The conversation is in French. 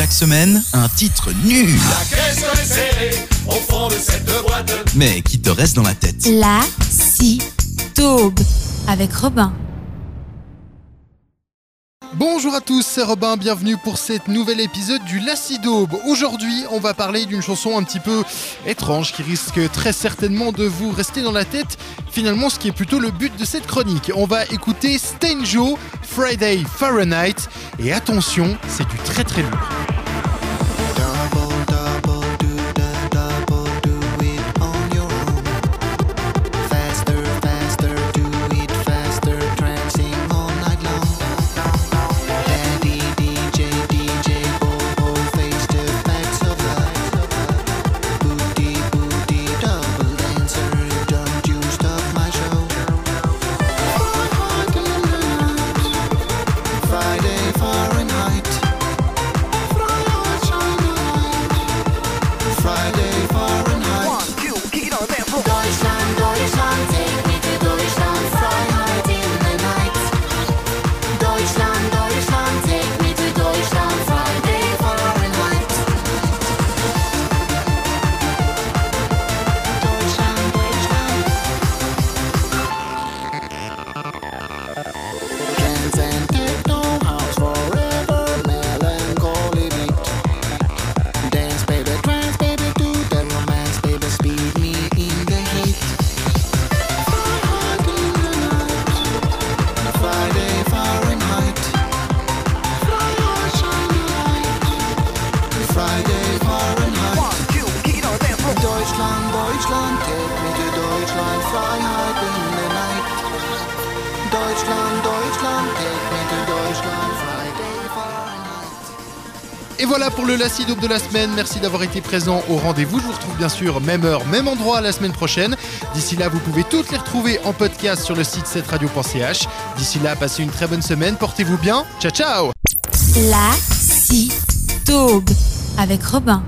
Chaque semaine, un titre nul. Mais qui te reste dans la tête? La si taube avec Robin. Bonjour à tous, c'est Robin, bienvenue pour cet nouvel épisode du Lacidaube. Aujourd'hui, on va parler d'une chanson un petit peu étrange qui risque très certainement de vous rester dans la tête. Finalement, ce qui est plutôt le but de cette chronique. On va écouter Stanjo, Friday Fahrenheit. Et attention, c'est du très très lourd. on that floor. Et voilà pour le Lacidope de la semaine. Merci d'avoir été présent au rendez-vous. Je vous retrouve bien sûr même heure, même endroit la semaine prochaine. D'ici là, vous pouvez toutes les retrouver en podcast sur le site 7radio.ch. D'ici là, passez une très bonne semaine. Portez-vous bien. Ciao, ciao La si taube avec Robin.